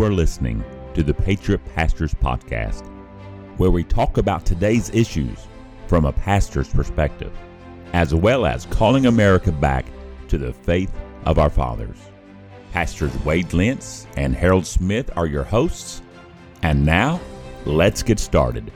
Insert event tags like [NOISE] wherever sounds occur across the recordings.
Are listening to the Patriot Pastors Podcast, where we talk about today's issues from a pastor's perspective, as well as calling America back to the faith of our fathers. Pastors Wade Lentz and Harold Smith are your hosts. And now, let's get started.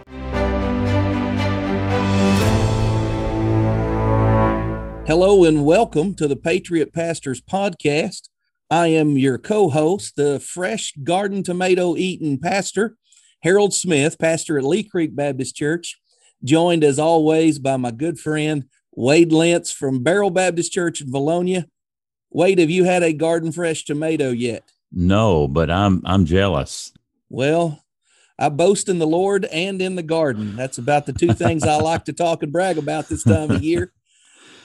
Hello and welcome to the Patriot Pastors Podcast. I am your co host, the fresh garden tomato eating pastor, Harold Smith, pastor at Lee Creek Baptist Church, joined as always by my good friend, Wade Lentz from Beryl Baptist Church in Vilonia. Wade, have you had a garden fresh tomato yet? No, but I'm I'm jealous. Well, I boast in the Lord and in the garden. That's about the two things I like to talk and brag about this time of year. [LAUGHS]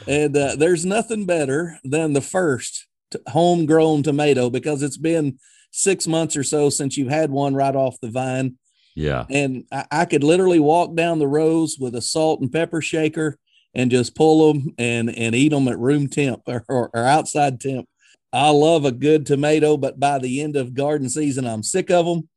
And uh, there's nothing better than the first t- homegrown tomato because it's been six months or so since you've had one right off the vine. Yeah. And I, I could literally walk down the rows with a salt and pepper shaker and just pull them and, and eat them at room temp or, or, or outside temp. I love a good tomato, but by the end of garden season, I'm sick of them.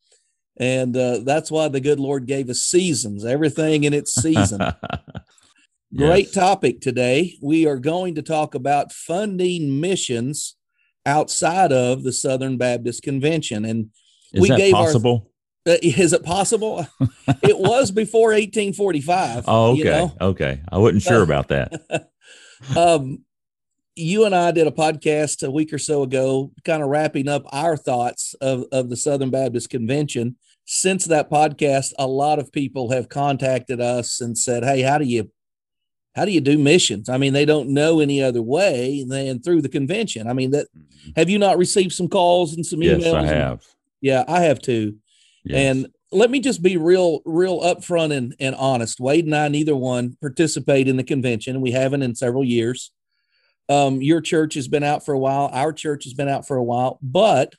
And uh, that's why the good Lord gave us seasons, everything in its season. [LAUGHS] Great Yes. topic today. We are going to talk about funding missions outside of the Southern Baptist Convention. And Is we that gave our- uh, is it possible? [LAUGHS] it was before 1845. oh, okay. you know? Okay. I wasn't sure about that. [LAUGHS] um, you and I did a podcast a week or so ago, kind of wrapping up our thoughts of, of the Southern Baptist Convention. Since that podcast, a lot of people have contacted us and said, Hey, how do you how do you do missions? I mean, they don't know any other way than through the convention. I mean, that have you not received some calls and some emails? yes, I and- have. yeah, I have too. Yes. And let me just be real, real upfront and, and honest. Wade and I, neither one participate in the convention. We haven't in several years. Um, your church has been out for a while. Our church has been out for a while, but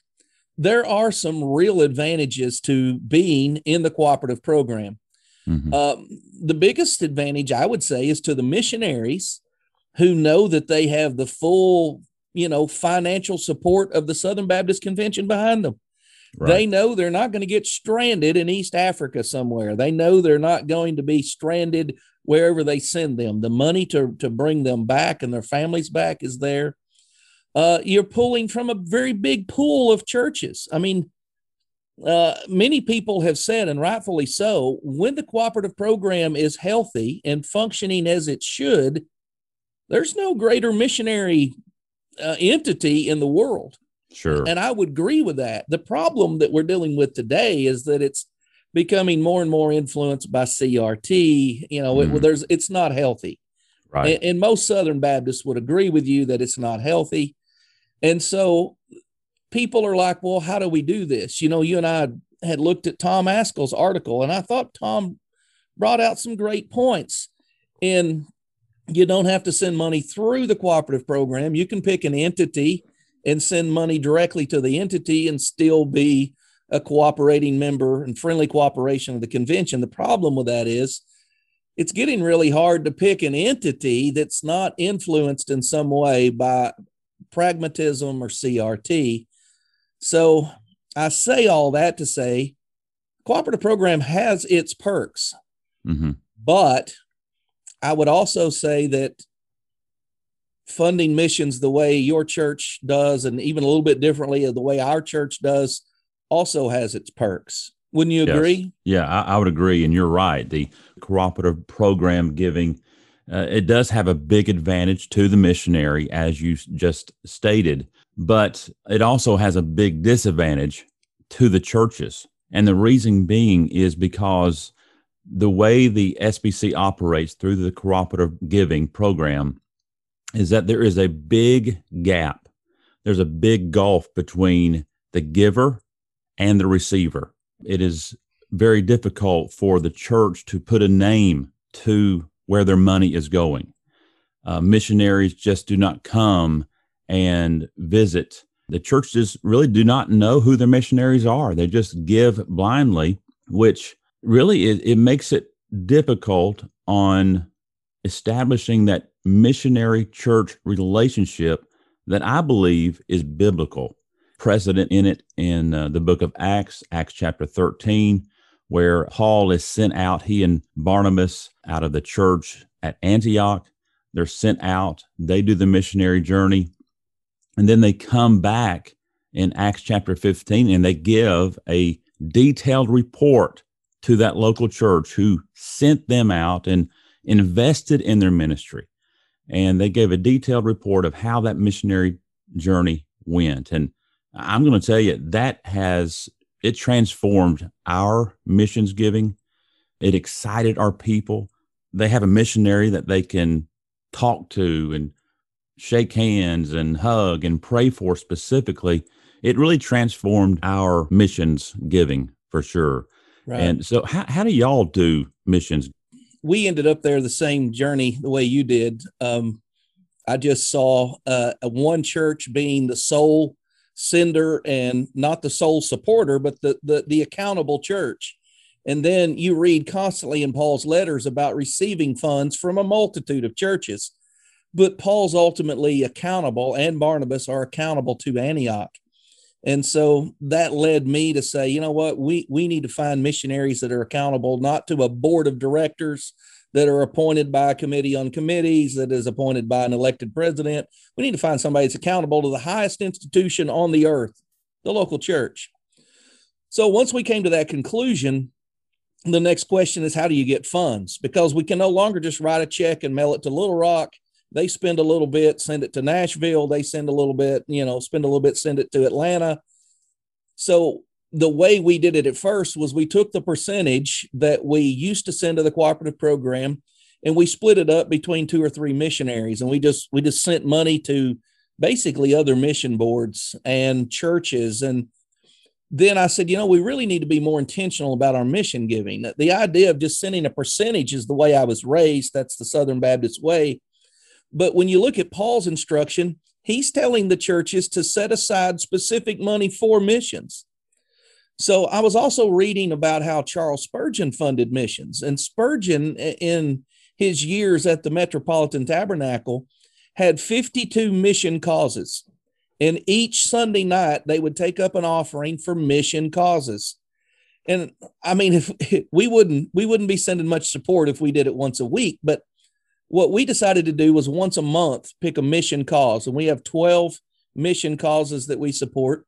there are some real advantages to being in the cooperative program. Mhm. Um, the biggest advantage, I would say, is to the missionaries who know that they have the full, you know, financial support of the Southern Baptist Convention behind them. right. They know they're not going to get stranded in East Africa somewhere. They know they're not going to be stranded wherever they send them. The money to, to bring them back and their families back is there. Uh, you're pulling from a very big pool of churches. I mean, uh, many people have said, and rightfully so, when the cooperative program is healthy and functioning as it should, there's no greater missionary uh, entity in the world. sure. And I would agree with that. The problem that we're dealing with today is that it's becoming more and more influenced by CRT. You know, it, Mhm. there's it's not healthy, right. and, and most Southern Baptists would agree with you that it's not healthy. And so people are like, well, how do we do this? You know, you and I had looked at Tom Ascol's article, and I thought Tom brought out some great points. In you don't have to send money through the cooperative program. You can pick an entity and send money directly to the entity and still be a cooperating member and friendly cooperation of the convention. The problem with that is it's getting really hard to pick an entity that's not influenced in some way by pragmatism or CRT. So I say all that to say cooperative program has its perks, hmm but I would also say that funding missions the way your church does, and even a little bit differently of the way our church does, also has its perks. Wouldn't you Yes. agree? Yeah, I, I would agree. And you're right. The cooperative program giving, uh, it does have a big advantage to the missionary, as you just stated, but it also has a big disadvantage to the churches. And the reason being is because the way the SBC operates through the cooperative giving program is that there is a big gap. There's a big gulf between the giver and the receiver. It is very difficult for the church to put a name to where their money is going. Uh, missionaries just do not come and visit. The churches really do not know who their missionaries are. They just give blindly, which really it, it makes it difficult on establishing that missionary church relationship that I believe is biblical. precedent in it in uh, the book of Acts, Acts chapter 13, where Paul is sent out, he and Barnabas out of the church at Antioch. They're sent out, they do the missionary journey, and then they come back in Acts chapter 15 and they give a detailed report to that local church who sent them out and invested in their ministry. And they gave a detailed report of how that missionary journey went. And I'm going to tell you that has it transformed our missions giving. It excited our people. They have a missionary that they can talk to and shake hands and hug and pray for specifically. It really transformed our missions giving for sure. Right. And so, how, how do y'all do missions? We ended up there the same journey the way you did. Um, I just saw uh, one church being the sole sender and not the sole supporter, but the, the, the accountable church. And then you read constantly in Paul's letters about receiving funds from a multitude of churches. But Paul's ultimately accountable, and Barnabas are accountable to Antioch. And so that led me to say, you know what, we, we need to find missionaries that are accountable, not to a board of directors, that are appointed by a committee on committees that is appointed by an elected president. We need to find somebody that's accountable to the highest institution on the earth, the local church. So once we came to that conclusion, the next question is how do you get funds? Because we can no longer just write a check and mail it to Little Rock. They spend a little bit, send it to Nashville. They send a little bit, you know, spend a little bit, send it to Atlanta. So the way we did it at first was we took the percentage that we used to send to the cooperative program and we split it up between two or three missionaries and we just we just sent money to basically other mission boards and churches and then I said, you know, we really need to be more intentional about our mission giving. The idea of just sending a percentage is the way I was raised. That's the Southern Baptist way. But when you look at Paul's instruction, he's telling the churches to set aside specific money for missions. So I was also reading about how Charles Spurgeon funded missions, and Spurgeon, in his years at the Metropolitan Tabernacle, had 52 mission causes. And each Sunday night, they would take up an offering for mission causes. And I mean, if [LAUGHS] we wouldn't, we wouldn't be sending much support if we did it once a week. But what we decided to do was once a month pick a mission cause, and we have 12 mission causes that we support.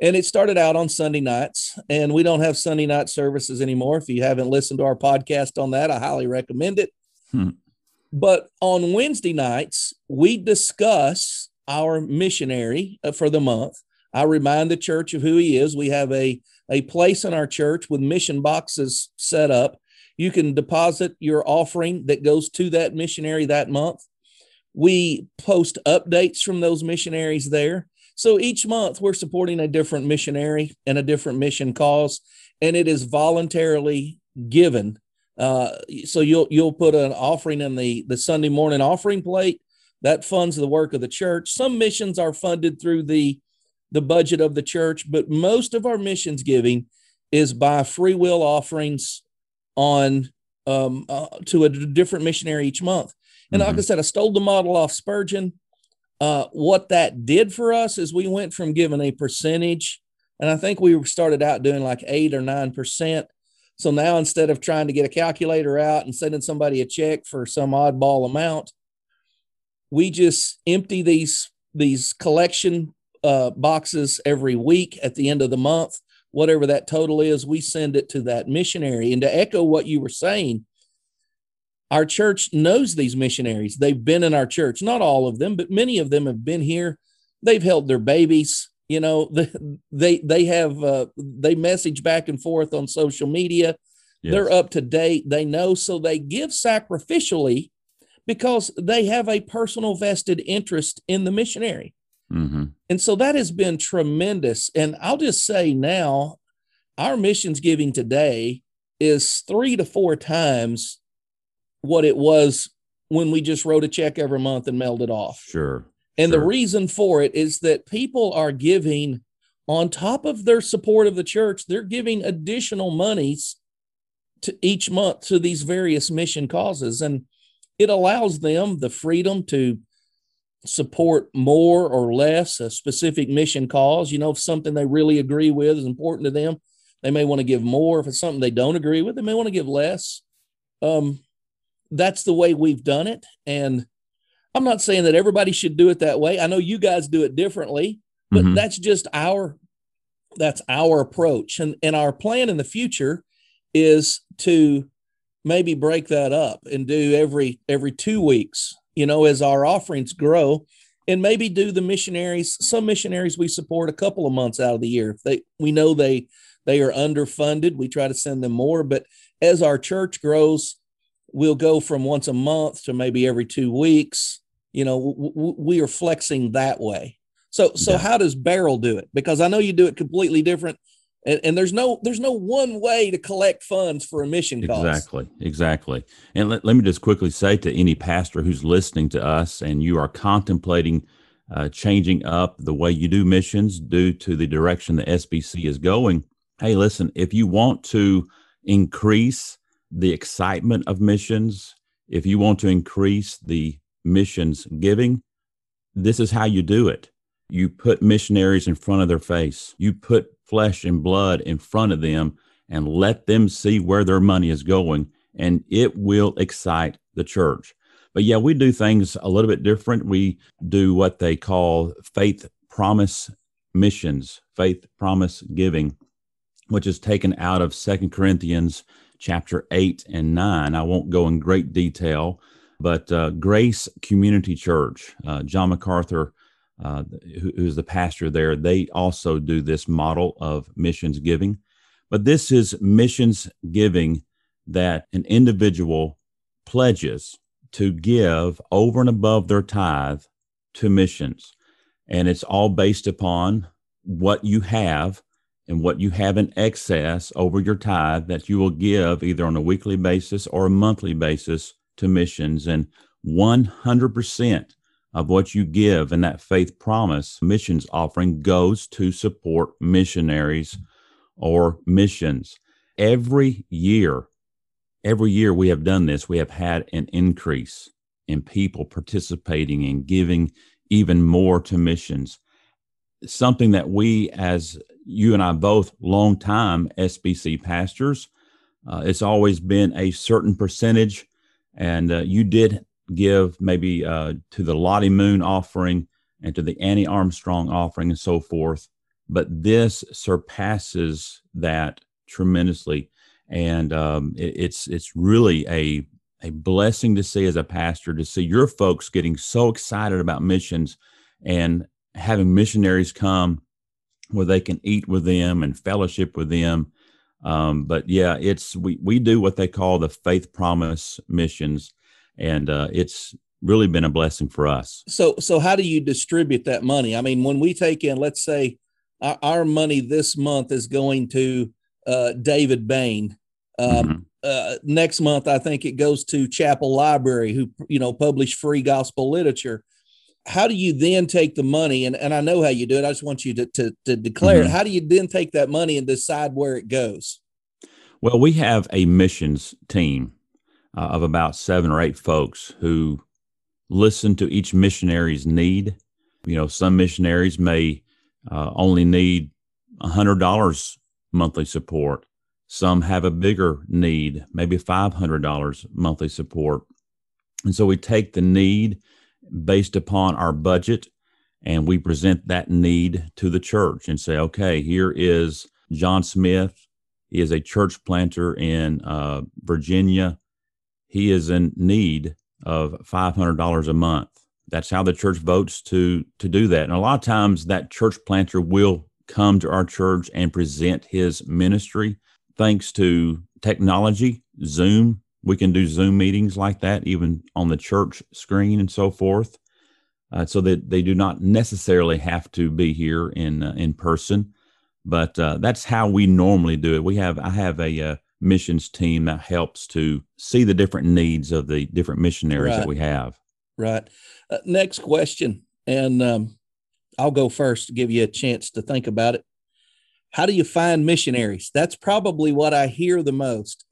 And it started out on Sunday nights, and we don't have Sunday night services anymore. If you haven't listened to our podcast on that, I highly recommend it. Hmm. But on Wednesday nights, we discuss our missionary uh, for the month. I remind the church of who he is. We have a, a place in our church with mission boxes set up. You can deposit your offering that goes to that missionary that month. We post updates from those missionaries there. So each month we're supporting a different missionary and a different mission cause, and it is voluntarily given. Uh, so you'll you'll put an offering in the the Sunday morning offering plate that funds the work of the church. Some missions are funded through the the budget of the church, but most of our missions giving is by free will offerings on um, uh, to a different missionary each month. And mm-hmm. like I said, I stole the model off Spurgeon. Uh, what that did for us is we went from giving a percentage, and I think we started out doing like eight or nine percent. So now instead of trying to get a calculator out and sending somebody a check for some oddball amount, we just empty these these collection uh, boxes every week at the end of the month. Whatever that total is, we send it to that missionary. And to echo what you were saying, our church knows these missionaries. They've been in our church, not all of them, but many of them have been here. They've held their babies. You know, [LAUGHS] they they have uh, they message back and forth on social media. Yes. They're up to date. They know, so they give sacrificially because they have a personal vested interest in the missionary. Mm-hmm. And so that has been tremendous. And I'll just say now, our missions giving today is three to four times what it was when we just wrote a check every month and mailed it off. Sure. And sure. the reason for it is that people are giving on top of their support of the church, they're giving additional monies to each month to these various mission causes. And it allows them the freedom to support more or less a specific mission cause. You know, if something they really agree with is important to them, they may want to give more. If it's something they don't agree with, they may want to give less. Um, that's the way we've done it. And I'm not saying that everybody should do it that way. I know you guys do it differently, but mm-hmm. that's just our that's our approach. And and our plan in the future is to maybe break that up and do every every two weeks you know as our offerings grow and maybe do the missionaries some missionaries we support a couple of months out of the year. If they we know they they are underfunded. We try to send them more but as our church grows we'll go from once a month to maybe every two weeks. You know w- w- we are flexing that way. So so yeah. how does Beryl do it? Because i know you do it completely different and, and, there's no there's no one way to collect funds for a mission cause. Exactly, exactly. And let, let me just quickly say to any pastor who's listening to us and you are contemplating uh, changing up the way you do missions due to the direction the SBC is going. Hey, listen, if you want to increase the excitement of missions, if you want to increase the missions giving, this is how you do it. You put missionaries in front of their face. You put flesh and blood in front of them and let them see where their money is going, and it will excite the church. But yeah, we do things a little bit different. We do what they call faith promise missions, faith promise giving, which is taken out of Second Corinthians chapter 8 and 9. I won't go in great detail, but uh, Grace Community Church, uh, John MacArthur uh, who, who's the pastor there, they also do this model of missions giving. But this is missions giving that an individual pledges to give over and above their tithe to missions. And it's all based upon what you have and what you have in excess over your tithe that you will give either on a weekly basis or a monthly basis to missions. And 100% of what you give in that faith promise missions offering goes to support missionaries or missions. Every year, every year we have done this, we have had an increase in people participating and giving even more to missions. Something that we, as you and I both, long time SBC pastors, uh, it's always been a certain percentage. And uh, you did give maybe uh, to the Lottie Moon offering and to the Annie Armstrong offering and so forth. But this surpasses that tremendously, and um, it, it's it's really a a blessing to see as a pastor to see your folks getting so excited about missions and having missionaries come where they can eat with them and fellowship with them. Um, but yeah, it's we we do what they call the faith promise missions, and uh, it's really been a blessing for us. So, so how do you distribute that money? I mean, when we take in, let's say, our, our money this month is going to uh, David Bain. Um, mm-hmm. uh, next month, I think it goes to Chapel Library, who you know publish free gospel literature. How do you then take the money? And, and I know how you do it. I just want you to to, to declare mm-hmm. it. How do you then take that money and decide where it goes? Well, we have a missions team uh, of about seven or eight folks who listen to each missionary's need. You know, some missionaries may uh, only need $100 monthly support. Some have a bigger need, maybe $500 monthly support. And so we take the need based upon our budget and we present that need to the church and say, okay, here is John Smith. He is a church planter in uh, Virginia he is in need of $500 a month. That's how the church votes to to do that. And a lot of times that church planter will come to our church and present his ministry thanks to technology, Zoom. We can do Zoom meetings like that even on the church screen and so forth. Uh, so that they do not necessarily have to be here in uh, in person, but uh, that's how we normally do it. We have I have a uh, missions team that helps to see the different needs of the different missionaries right. that we have. Right. Uh, next question, and um, I'll go first to give you a chance to think about it. How do you find missionaries? That's probably what I hear the most.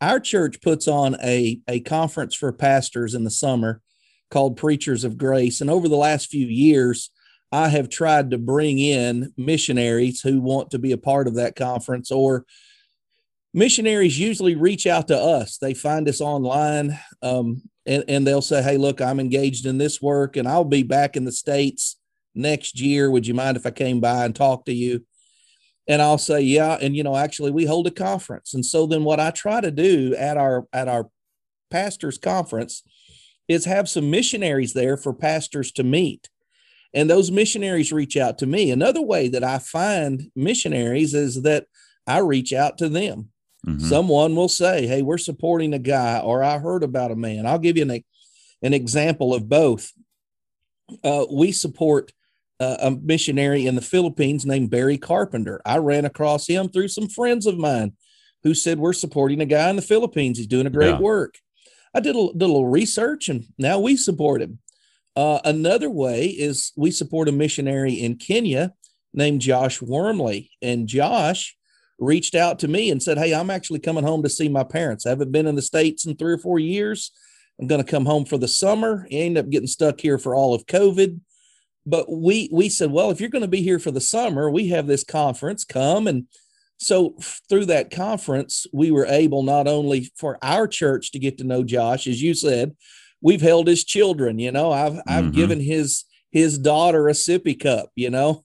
Our church puts on a, a conference for pastors in the summer called Preachers of Grace. And over the last few years, I have tried to bring in missionaries who want to be a part of that conference or missionaries usually reach out to us. They find us online um, and, and they'll say, Hey, look, I'm engaged in this work and I'll be back in the States next year. Would you mind if I came by and talked to you? And I'll say, Yeah. And, you know, actually, we hold a conference. And so then what I try to do at our, at our pastors' conference is have some missionaries there for pastors to meet and those missionaries reach out to me. Another way that I find missionaries is that I reach out to them. Mm-hmm. Someone will say, Hey, we're supporting a guy, or I heard about a man. I'll give you an, an example of both. Uh, we support uh, a missionary in the Philippines named Barry Carpenter. I ran across him through some friends of mine who said, We're supporting a guy in the Philippines. He's doing a great yeah. work. I did a, did a little research and now we support him. Uh, another way is we support a missionary in Kenya named Josh Wormley. And Josh reached out to me and said, Hey, I'm actually coming home to see my parents. I haven't been in the States in three or four years. I'm going to come home for the summer. He ended up getting stuck here for all of COVID. But we we said, well, if you're going to be here for the summer, we have this conference. Come and so through that conference, we were able not only for our church to get to know Josh, as you said, we've held his children you know i've i've mm-hmm. given his his daughter a sippy cup you know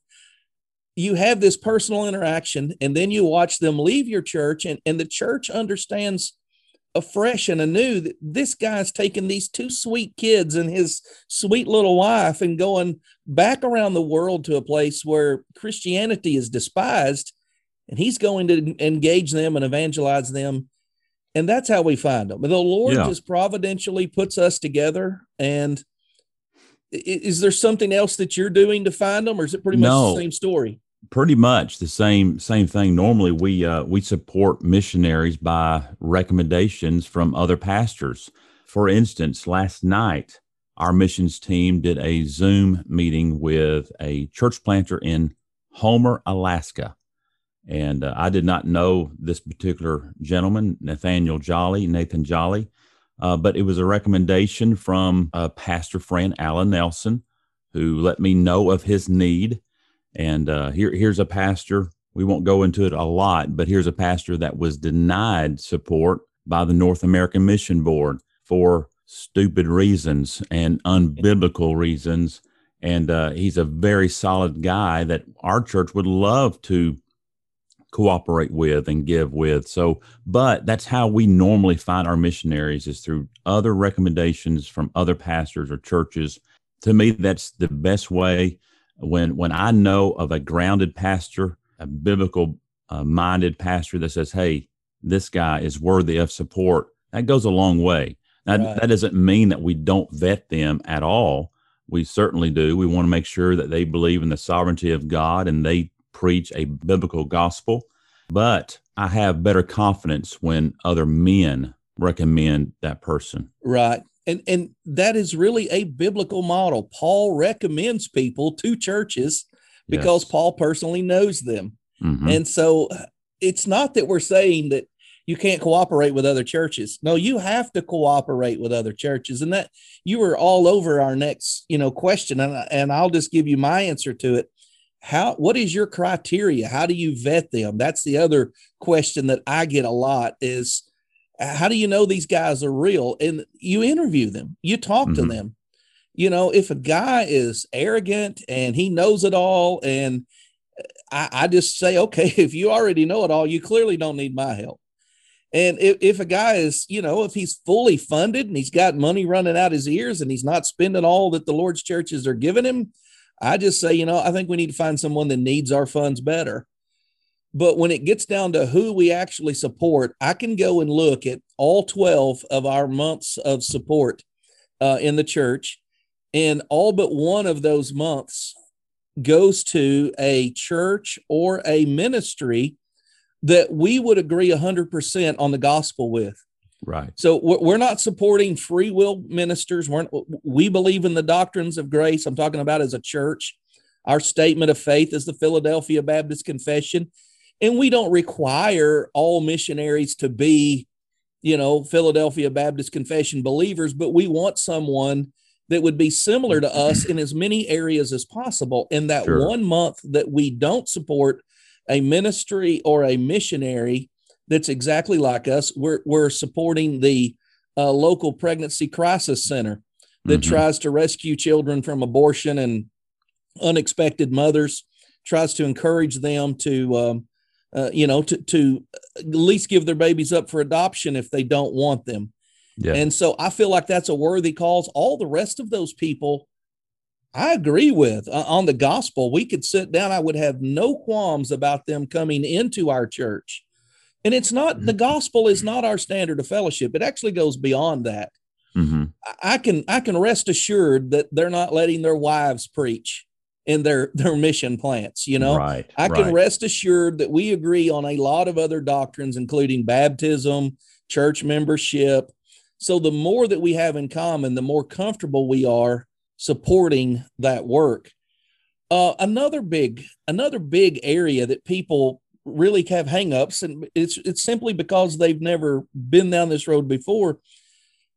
you have this personal interaction and then you watch them leave your church and, and the church understands afresh and anew that this guy's taking these two sweet kids and his sweet little wife and going back around the world to a place where christianity is despised and he's going to engage them and evangelize them and that's how we find them. The Lord yeah. just providentially puts us together. And is there something else that you're doing to find them, or is it pretty much no, the same story? Pretty much the same same thing. Normally, we uh, we support missionaries by recommendations from other pastors. For instance, last night our missions team did a Zoom meeting with a church planter in Homer, Alaska. And uh, I did not know this particular gentleman, Nathaniel Jolly, Nathan Jolly, uh, but it was a recommendation from a pastor friend, Alan Nelson, who let me know of his need. And uh, here, here's a pastor. We won't go into it a lot, but here's a pastor that was denied support by the North American Mission Board for stupid reasons and unbiblical reasons. And uh, he's a very solid guy that our church would love to cooperate with and give with. So, but that's how we normally find our missionaries is through other recommendations from other pastors or churches. To me, that's the best way. When when I know of a grounded pastor, a biblical uh, minded pastor that says, "Hey, this guy is worthy of support," that goes a long way. Now, right. that doesn't mean that we don't vet them at all. We certainly do. We want to make sure that they believe in the sovereignty of God and they preach a biblical gospel, but I have better confidence when other men recommend that person. Right. And and that is really a biblical model. Paul recommends people to churches because yes. Paul personally knows them. Mm-hmm. And so it's not that we're saying that you can't cooperate with other churches. No, you have to cooperate with other churches. And that you were all over our next, you know, question. And, and I'll just give you my answer to it how what is your criteria how do you vet them that's the other question that i get a lot is how do you know these guys are real and you interview them you talk mm-hmm. to them you know if a guy is arrogant and he knows it all and I, I, just say okay [LAUGHS] if you already know it all you clearly don't need my help and if, if a guy is you know if he's fully funded and he's got money running out his ears and he's not spending all that the lord's churches are giving him I just say, you know, I think we need to find someone that needs our funds better. But when it gets down to who we actually support, I can go and look at all 12 of our months of support uh, in the church. And all but one of those months goes to a church or a ministry that we would agree 100% on the gospel with. Right. So we're not supporting free will ministers. We're, we believe in the doctrines of grace. I'm talking about as a church. Our statement of faith is the Philadelphia Baptist Confession. And we don't require all missionaries to be, you know, Philadelphia Baptist Confession believers, but we want someone that would be similar to us in as many areas as possible. In that sure. one month that we don't support a ministry or a missionary that's exactly like us, we're, we're supporting the uh, local pregnancy crisis center that mm-hmm. tries to rescue children from abortion and unexpected mothers, tries to encourage them to, um, uh, you know, to, to at least give their babies up for adoption if they don't want them. Yeah. And so I feel like that's a worthy cause. All the rest of those people, I agree with uh, on the gospel. We could sit down. I would have no qualms about them coming into our church. And it's not mm-hmm. the gospel is not our standard of fellowship. It actually goes beyond that. Mm-hmm. I can I can rest assured that they're not letting their wives preach in their their mission plants. You know, right, I can right. rest assured that we agree on a lot of other doctrines, including baptism, church membership, so the more that we have in common, the more comfortable we are supporting that work. Uh, another big another big area that people really have hangups, and it's it's simply because they've never been down this road before.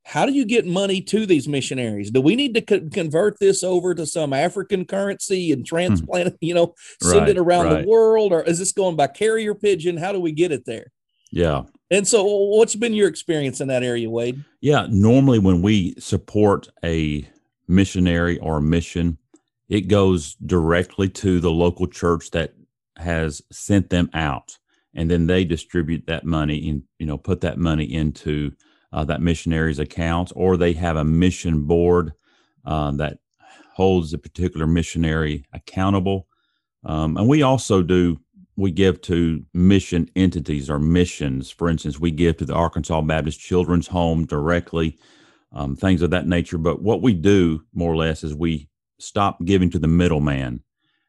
How do you get money to these missionaries? Do we need to co- convert this over to some African currency and hmm. transplant it, [LAUGHS] you know, send right, it around right. the world, or is this going by carrier pigeon? How do we get it there? Yeah. And so, what's been your experience in that area, Wade? Yeah, normally when we support a missionary or a mission, it goes directly to the local church that has sent them out, and then they distribute that money and you know put that money into uh, that missionary's accounts, or they have a mission board uh, that holds a particular missionary accountable. Um, and we also do we give to mission entities or missions. For instance, we give to the Arkansas Baptist Children's Home directly, um, things of that nature. But what we do more or less is we stop giving to the middleman.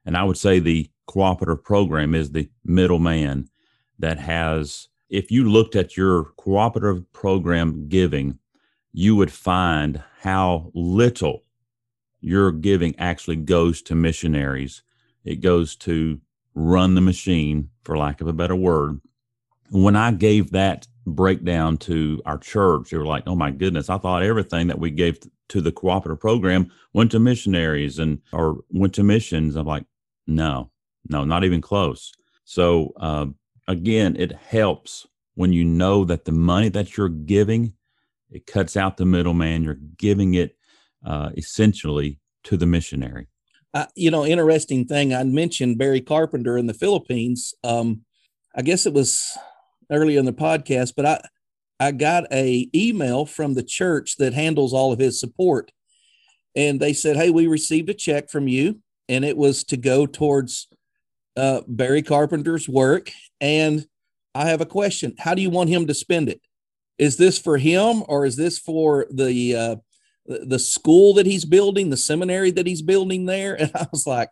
And I would say the cooperative program is the middleman that has, if you looked at your cooperative program giving, you would find how little your giving actually goes to missionaries. It goes to run the machine, for lack of a better word. When I gave that breakdown to our church, they were like, oh my goodness, I thought everything that we gave to the cooperative program went to missionaries and or went to missions. I'm like, no, no, not even close. So uh, again, it helps when you know that the money that you're giving, it cuts out the middleman. You're giving it uh, essentially to the missionary you know, interesting thing. I mentioned Barry Carpenter in the Philippines. Um, I guess it was earlier in the podcast, but I I got a email from the church that handles all of his support, and they said, "Hey, we received a check from you, and it was to go towards uh, Barry Carpenter's work. And I have a question: How do you want him to spend it? Is this for him, or is this for the uh, the school that he's building, the seminary that he's building there. And [LAUGHS] I was like,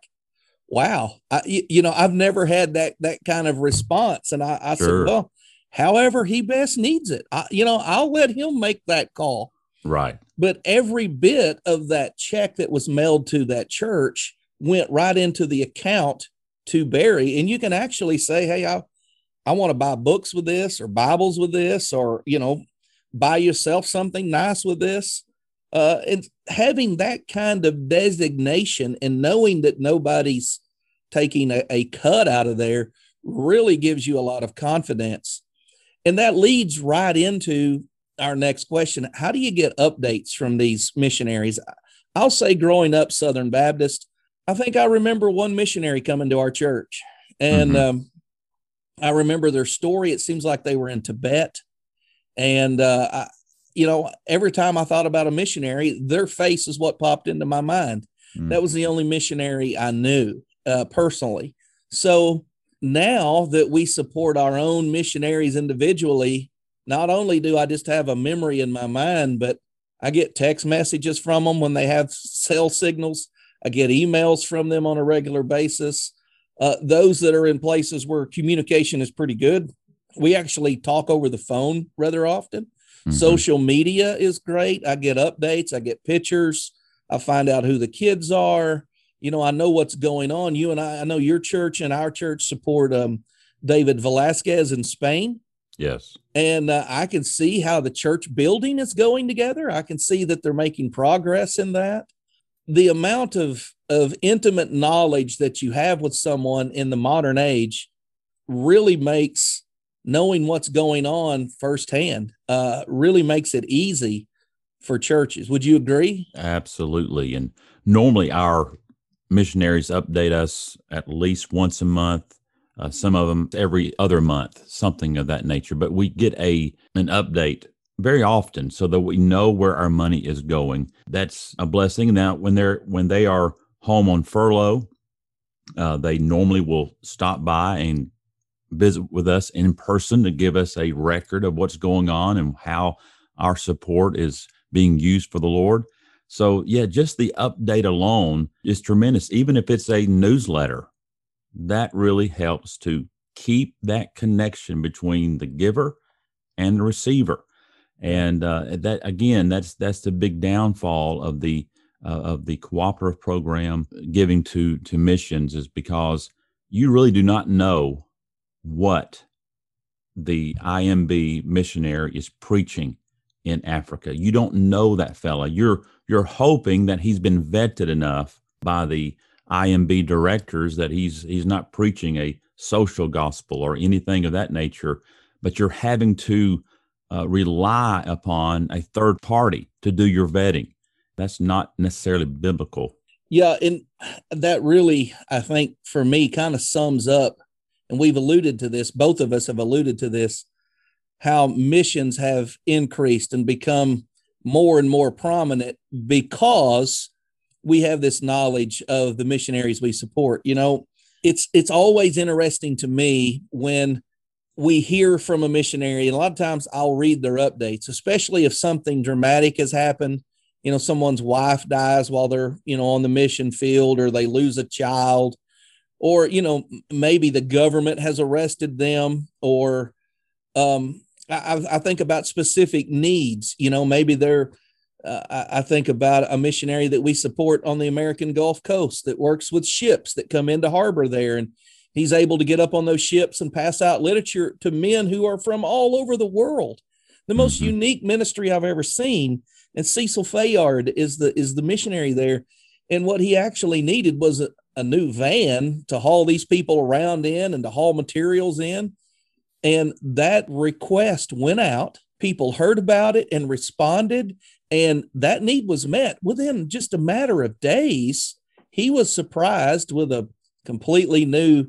wow, I, you know, I've never had that, that kind of response. And I, I sure. said, well, however he best needs it, I, you know, I'll let him make that call. Right. But every bit of that check that was mailed to that church went right into the account to Barry. And you can actually say, Hey, I, I want to buy books with this or Bibles with this, or, you know, buy yourself something nice with this uh, and having that kind of designation and knowing that nobody's taking a, a cut out of there really gives you a lot of confidence. And that leads right into our next question How do you get updates from these missionaries? I'll say, growing up Southern Baptist, I think I remember one missionary coming to our church. And mm-hmm. um, I remember their story. It seems like they were in Tibet. And uh, you know, every time I thought about a missionary, their face is what popped into my mind. Mm. That was the only missionary I knew uh, personally. So now that we support our own missionaries individually, not only do I just have a memory in my mind, but I get text messages from them when they have cell signals. I get emails from them on a regular basis. Uh, those that are in places where communication is pretty good, we actually talk over the phone rather often. Mm-hmm. Social media is great. I get updates, I get pictures, I find out who the kids are. You know, I know what's going on. You and I, I know your church and our church support um, David Velasquez in Spain. Yes. And uh, I can see how the church building is going together. I can see that they're making progress in that. The amount of, of intimate knowledge that you have with someone in the modern age really makes knowing what's going on firsthand uh, really makes it easy for churches. Would you agree? Absolutely. And normally our missionaries update us at least once a month. Uh, some of them every other month, something of that nature. But we get a an update very often so that we know where our money is going. That's a blessing. Now, when they're when they are home on furlough, uh, they normally will stop by and visit with us in person to give us a record of what's going on and how our support is being used for the Lord. So, yeah, just the update alone is tremendous. Even if it's a newsletter, that really helps to keep that connection between the giver and the receiver. And uh, that again, that's that's the big downfall of the uh, of the cooperative program giving to to missions is because you really do not know what the IMB missionary is preaching in Africa. You don't know that fella. You're you're hoping that he's been vetted enough by the IMB directors that he's he's not preaching a social gospel or anything of that nature, but you're having to uh, rely upon a third party to do your vetting. That's not necessarily biblical. Yeah, and that really, I think, for me, kind of sums up and we've alluded to this, both of us have alluded to this, how missions have increased and become more and more prominent because we have this knowledge of the missionaries we support. You know, it's it's always interesting to me when we hear from a missionary, and a lot of times I'll read their updates, especially if something dramatic has happened. You know, someone's wife dies while they're, you know, on the mission field, or they lose a child, or you know maybe the government has arrested them or um, I, I, think about specific needs you know maybe they're uh, I think about a missionary that we support on the American Gulf Coast that works with ships that come into harbor there and he's able to get up on those ships and pass out literature to men who are from all over the world the most mm-hmm. unique ministry I've ever seen and Cecil Fayard is the is the missionary there and what he actually needed was a, a new van to haul these people around in and to haul materials in. And that request went out. People heard about it and responded, and that need was met within just a matter of days. He was surprised with a completely new,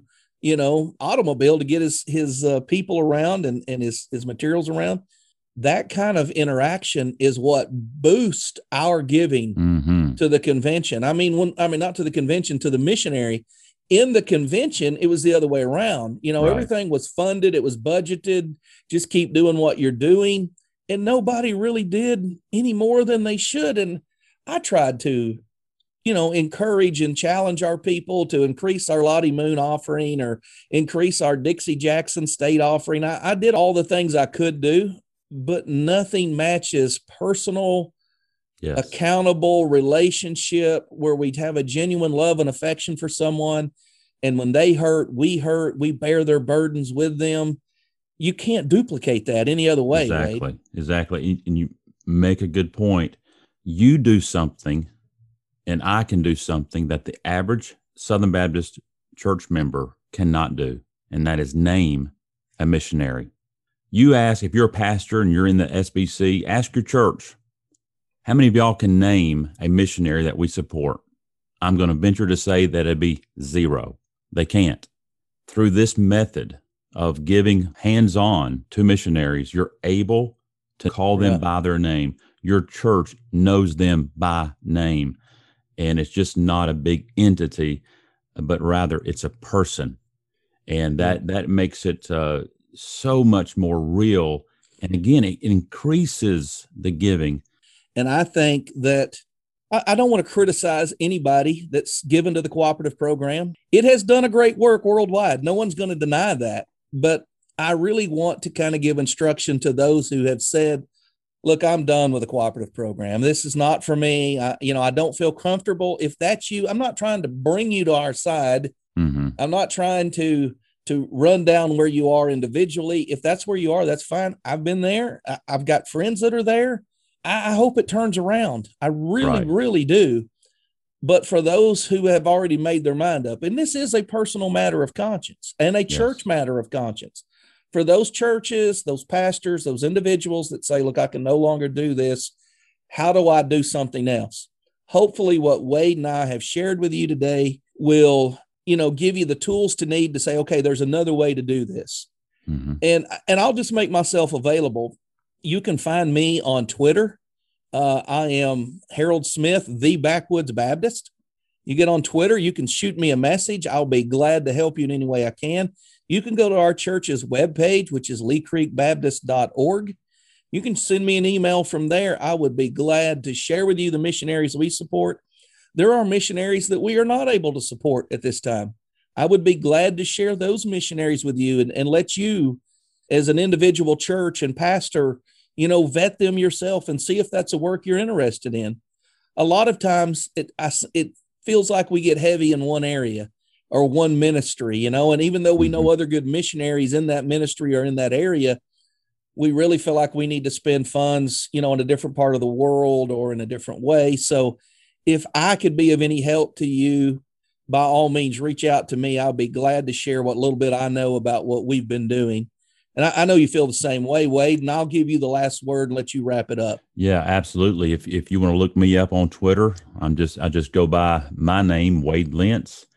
you know, automobile to get his his uh, people around and and his his materials around that kind of interaction is what boosts our giving mm-hmm. to the convention. I mean, when I mean not to the convention, to the missionary. In the convention, it was the other way around. You know, right. everything was funded, it was budgeted. Just keep doing what you're doing, and nobody really did any more than they should. And I tried to, you know, encourage and challenge our people to increase our Lottie Moon offering or increase our Dixie Jackson State offering. I, I did all the things I could do but nothing matches personal, yes. accountable relationship where we have a genuine love and affection for someone. And when they hurt, we hurt, we bear their burdens with them. You can't duplicate that any other way. Exactly. Right? Exactly. And you make a good point. You do something, and I can do something that the average Southern Baptist church member cannot do, and that is name a missionary you ask if you're a pastor and you're in the SBC, ask your church, how many of y'all can name a missionary that we support? I'm going to venture to say that it'd be zero. They can't. Through this method of giving hands on to missionaries, you're able to call them yeah. by their name. Your church knows them by name. And it's just not a big entity, but rather it's a person. And that, that makes it uh, so much more real. And again, it increases the giving. And I think that I, don't want to criticize anybody that's given to the cooperative program. It has done a great work worldwide. No one's going to deny that. But I really want to kind of give instruction to those who have said, look, I'm done with the cooperative program. This is not for me. I, you know, I don't feel comfortable. If that's you, I'm not trying to bring you to our side. Mm-hmm. I'm not trying to to run down where you are individually. If that's where you are, that's fine. I've been there. I, have got friends that are there. I, I, hope it turns around. I really, right. really do. But for those who have already made their mind up, and this is a personal matter of conscience and a yes. church matter of conscience, for those churches, those pastors, those individuals that say, look, I can no longer do this, how do I do something else? Hopefully, what Wade and I have shared with you today will you know give you the tools to need to say okay there's another way to do this. Mm-hmm. and and i'll just make myself available. You can find me on twitter. Uh, i am harold smith the backwoods baptist. You get on twitter you can shoot me a message. I'll be glad to help you in any way i can you can go to our church's webpage which is leecreekbaptist.org you can send me an email from there i would be glad to share with you the missionaries we support there are missionaries that we are not able to support at this time. I would be glad to share those missionaries with you and, and let you, as an individual church and pastor, you know, vet them yourself and see if that's a work you're interested in. A lot of times it, I, it feels like we get heavy in one area or one ministry, you know, and even though we know mm-hmm. other good missionaries in that ministry or in that area, we really feel like we need to spend funds, you know, in a different part of the world or in a different way. So if I could be of any help to you, by all means, reach out to me. I'll be glad to share what little bit I know about what we've been doing. And I, I, know you feel the same way, Wade, and I'll give you the last word and let you wrap it up. Yeah, absolutely. If if you want to look me up on Twitter, I'm just I just go by my name, Wade Lentz,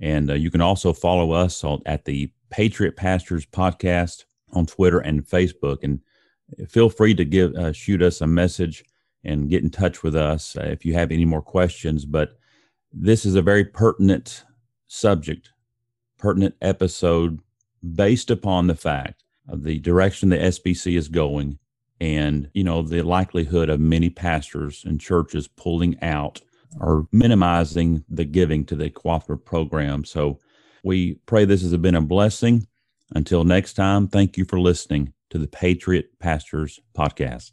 and uh, you can also follow us on, at the Patriot Pastors Podcast on Twitter and Facebook. And feel free to give uh, shoot us a message and get in touch with us uh, if you have any more questions. But this is a very pertinent subject, pertinent episode based upon the fact of the direction the SBC is going and you know the likelihood of many pastors and churches pulling out or minimizing the giving to the cooperative program. So we pray this has been a blessing. Until next time, thank you for listening to the Patriot Pastors Podcast.